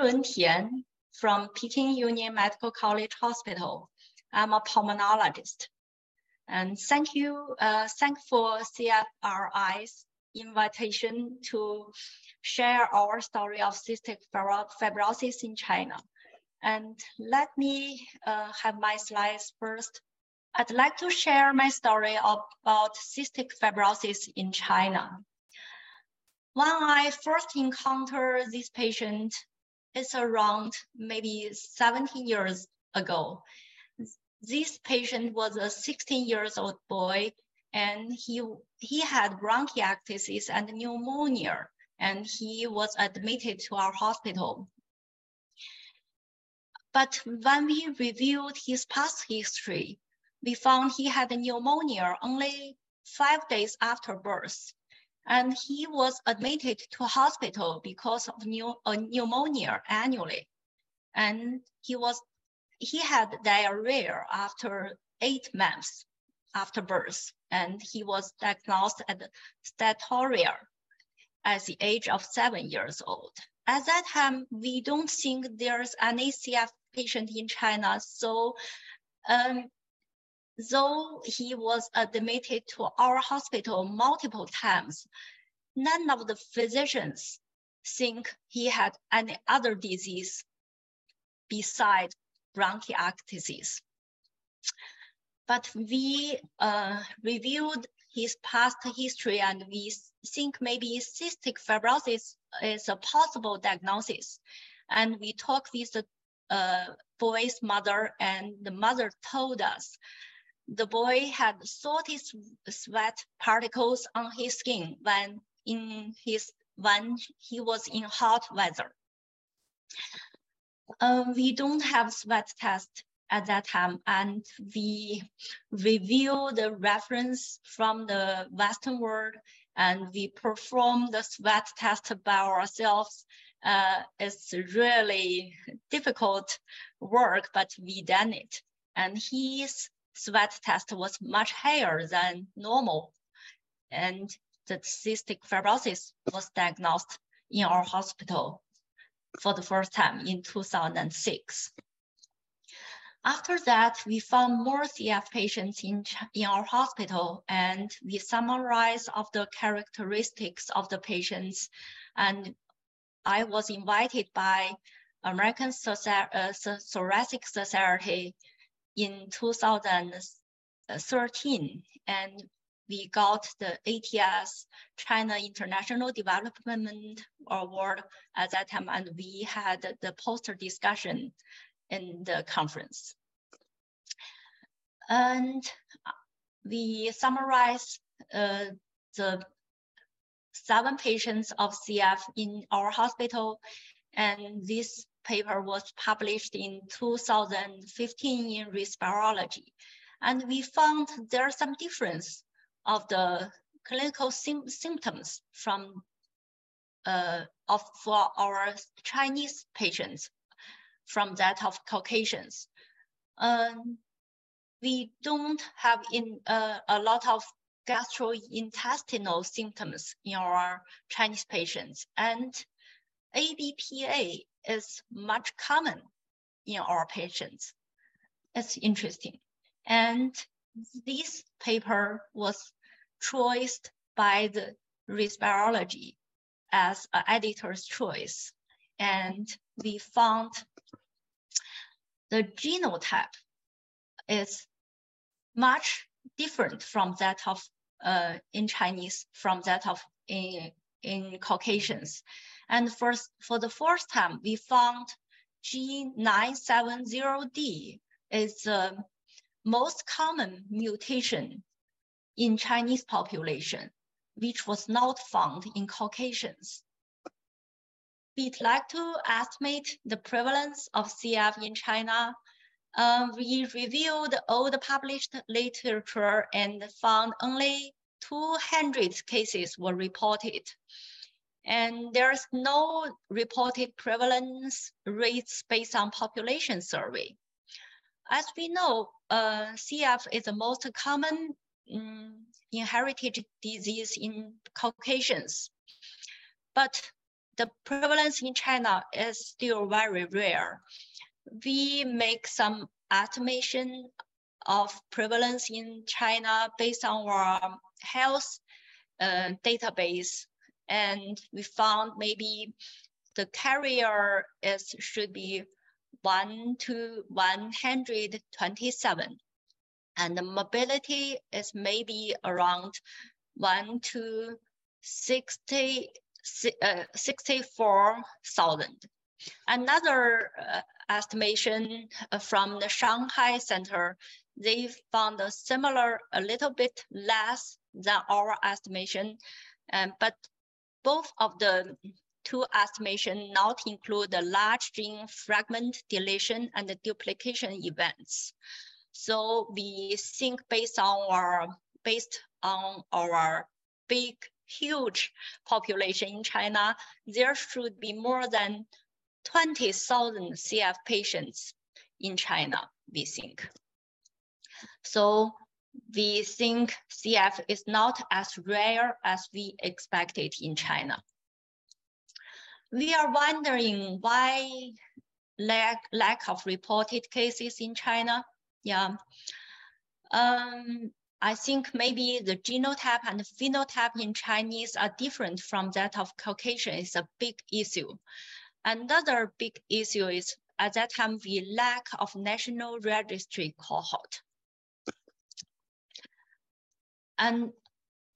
Xinlun Tian from Peking Union Medical College Hospital. I'm a pulmonologist. And thank you, uh, thank for CFRI's invitation to share our story of cystic fibrosis in China. And let me uh, have my slides first. I'd like to share my story about cystic fibrosis in China. When I first encountered this patient, it's around maybe 17 years ago. This patient was a 16 years old boy and he, he had bronchiectasis and pneumonia and he was admitted to our hospital. But when we reviewed his past history, we found he had pneumonia only five days after birth. And he was admitted to hospital because of uh, pneumonia annually. And he was he had diarrhea after eight months after birth, and he was diagnosed at steatorrhea at the age of seven years old. At that time, we don't think there's any CF patient in China, so um, though he was admitted to our hospital multiple times, none of the physicians think he had any other disease besides bronchiectasis. But we uh, reviewed his past history and we think maybe cystic fibrosis is a possible diagnosis. And we talked with the uh, boy's mother and the mother told us the boy had salty sweat particles on his skin when in his when he was in hot weather. Um, we don't have sweat test at that time, and we review the reference from the Western world, and we perform the sweat test by ourselves. Uh, it's really difficult work, but we done it. And his sweat test was much higher than normal. And the cystic fibrosis was diagnosed in our hospital for the first time in 2006. After that, we found more CF patients in, in our hospital and we summarize of the characteristics of the patients. And I was invited by American uh, Thoracic Society in 2013 and we got the ATS China International Development Award at that time, and we had the poster discussion in the conference. And we summarize uh, the seven patients of CF in our hospital, and this paper was published in 2015 in Respirology. And we found there are some difference of the clinical symptoms from uh, of for our Chinese patients from that of Caucasians. Um, we don't have in uh, a lot of gastrointestinal symptoms in our Chinese patients, and ABPA is much common in our patients. It's interesting. And this paper was choiced by the Respirology as an editor's choice. And we found the genotype is much different from that of uh, in Chinese, from that of in, in Caucasians. And first, for the first time, we found G970D is the most common mutation in Chinese population, which was not found in Caucasians. We'd like to estimate the prevalence of CF in China. Uh, we reviewed all the published literature and found only 200 cases were reported. And there's no reported prevalence rates based on population survey. As we know, uh, CF is the most common um, inherited disease in Caucasians. But the prevalence in China is still very rare. We make some estimation of prevalence in China based on our health uh, database. And we found maybe the carrier is should be one to 127. And the mobility is maybe around one to 60, uh, 64,000. Another uh, estimation uh, from the Shanghai Center, they found a similar, a little bit less than our estimation, um, but both of the two estimation not include the large gene fragment deletion and the duplication events. So we think based on our based on our big, huge population in China, there should be more than 20,000 CF patients in China, we think. So we think CF is not as rare as we expected in China. We are wondering why lack, lack of reported cases in China. Yeah. Um, I think maybe the genotype and phenotype in Chinese are different from that of Caucasian is a big issue. Another big issue is at that time we lack of national registry cohort. And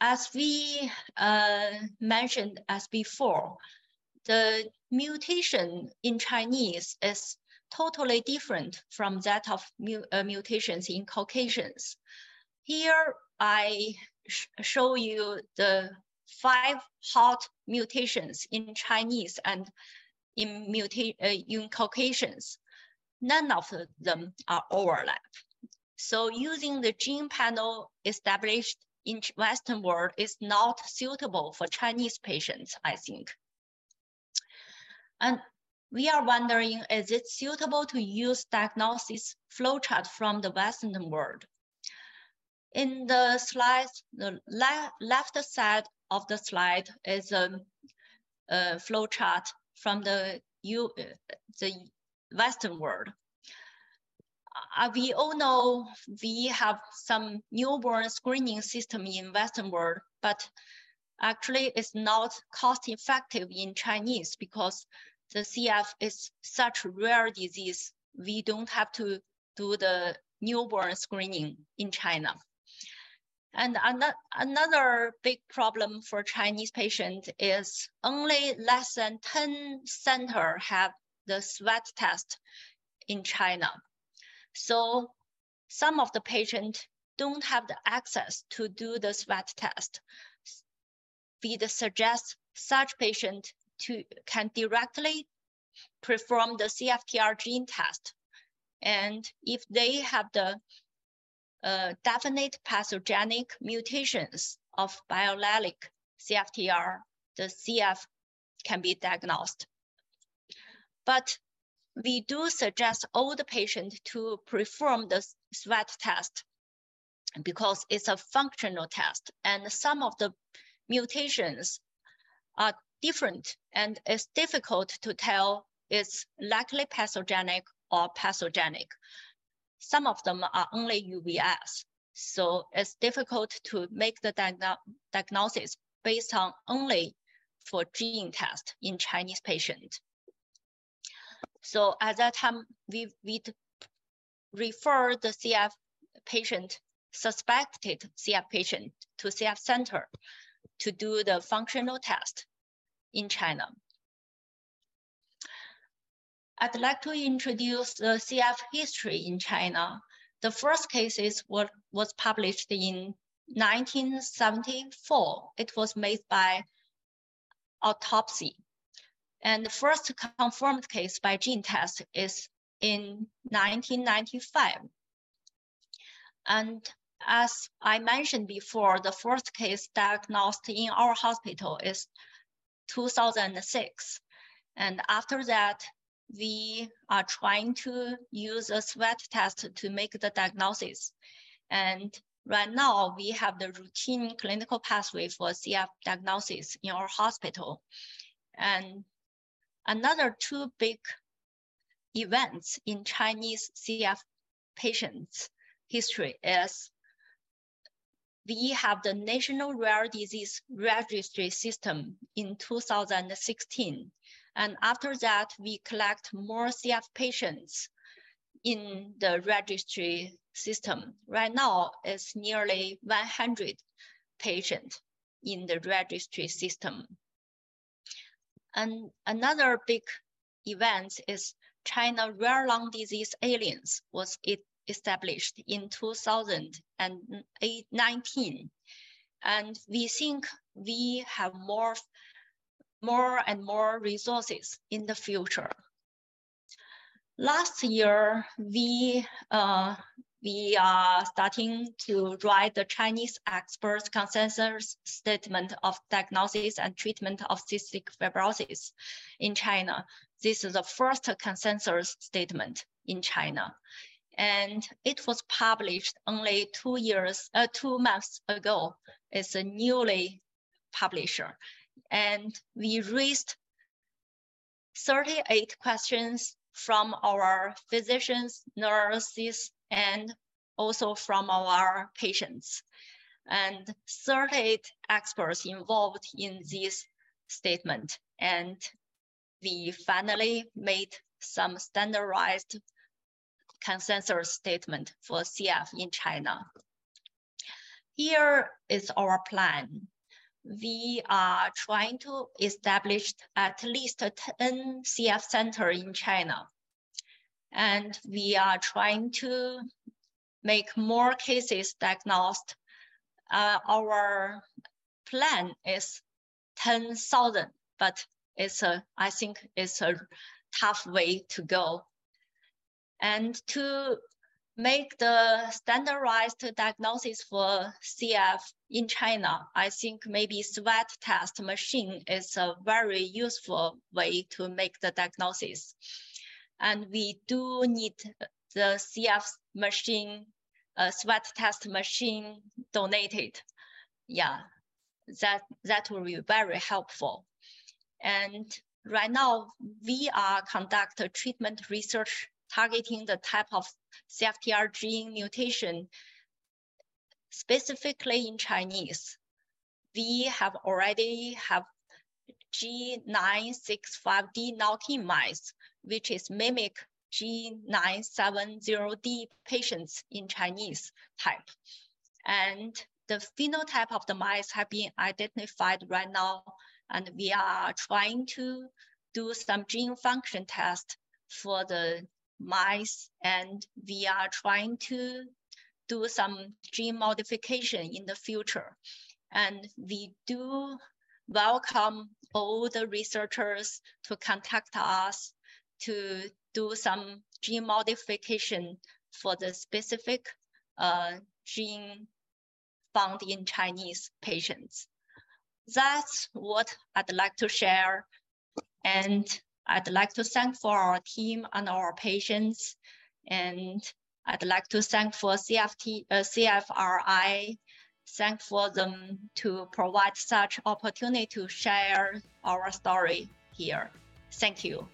as we uh, mentioned as before, the mutation in Chinese is totally different from that of mu uh, mutations in Caucasians. Here I sh show you the five hot mutations in Chinese and in, muta uh, in Caucasians. None of them are overlap. So using the gene panel established in Western world is not suitable for Chinese patients, I think. And we are wondering, is it suitable to use diagnosis flowchart from the Western world? In the slide, the le left side of the slide is a, a flowchart from the, U, uh, the Western world. Uh, we all know we have some newborn screening system in Western world, but actually it's not cost effective in Chinese because the CF is such rare disease. We don't have to do the newborn screening in China. And another big problem for Chinese patients is only less than 10 center have the sweat test in China. So some of the patients don't have the access to do the sweat test. We suggest such patient to can directly perform the CFTR gene test. And if they have the uh, definite pathogenic mutations of biallelic CFTR, the CF can be diagnosed. But we do suggest all the patients to perform the sweat test because it's a functional test and some of the mutations are different and it's difficult to tell it's likely pathogenic or pathogenic. Some of them are only UVS. So it's difficult to make the diagno diagnosis based on only for gene test in Chinese patient. So at that time, we would refer the CF patient, suspected CF patient to CF center to do the functional test in China. I'd like to introduce the CF history in China. The first cases were, was published in 1974. It was made by autopsy. And the first confirmed case by gene test is in 1995. And as I mentioned before, the first case diagnosed in our hospital is 2006. And after that, we are trying to use a sweat test to make the diagnosis. And right now we have the routine clinical pathway for CF diagnosis in our hospital. And Another two big events in Chinese CF patients history is we have the National Rare Disease Registry System in 2016. And after that, we collect more CF patients in the registry system. Right now, it's nearly 100 patients in the registry system. And another big event is China Rare Lung Disease Alliance was established in 2019. And we think we have more, more and more resources in the future. Last year, we uh, we are starting to write the Chinese experts consensus statement of diagnosis and treatment of cystic fibrosis in China. This is the first consensus statement in China. And it was published only two years, uh, two months ago. It's a newly publisher. And we raised 38 questions from our physicians, nurses, and also from our patients. And 38 experts involved in this statement. And we finally made some standardized consensus statement for CF in China. Here is our plan. We are trying to establish at least 10 CF center in China. And we are trying to make more cases diagnosed. Uh, our plan is 10,000, but it's a, I think it's a tough way to go. And to make the standardized diagnosis for CF in China, I think maybe sweat test machine is a very useful way to make the diagnosis. And we do need the CF machine, uh, sweat test machine donated. Yeah, that, that will be very helpful. And right now, we are conduct treatment research targeting the type of CFTR gene mutation specifically in Chinese. We have already have G965D knock-in mice, which is mimic G970D patients in Chinese type. And the phenotype of the mice have been identified right now, and we are trying to do some gene function test for the mice, and we are trying to do some gene modification in the future. And we do welcome all the researchers to contact us to do some gene modification for the specific uh, gene found in Chinese patients. That's what I'd like to share. And I'd like to thank for our team and our patients. And I'd like to thank for CFT, uh, CFRI, thank for them to provide such opportunity to share our story here. Thank you.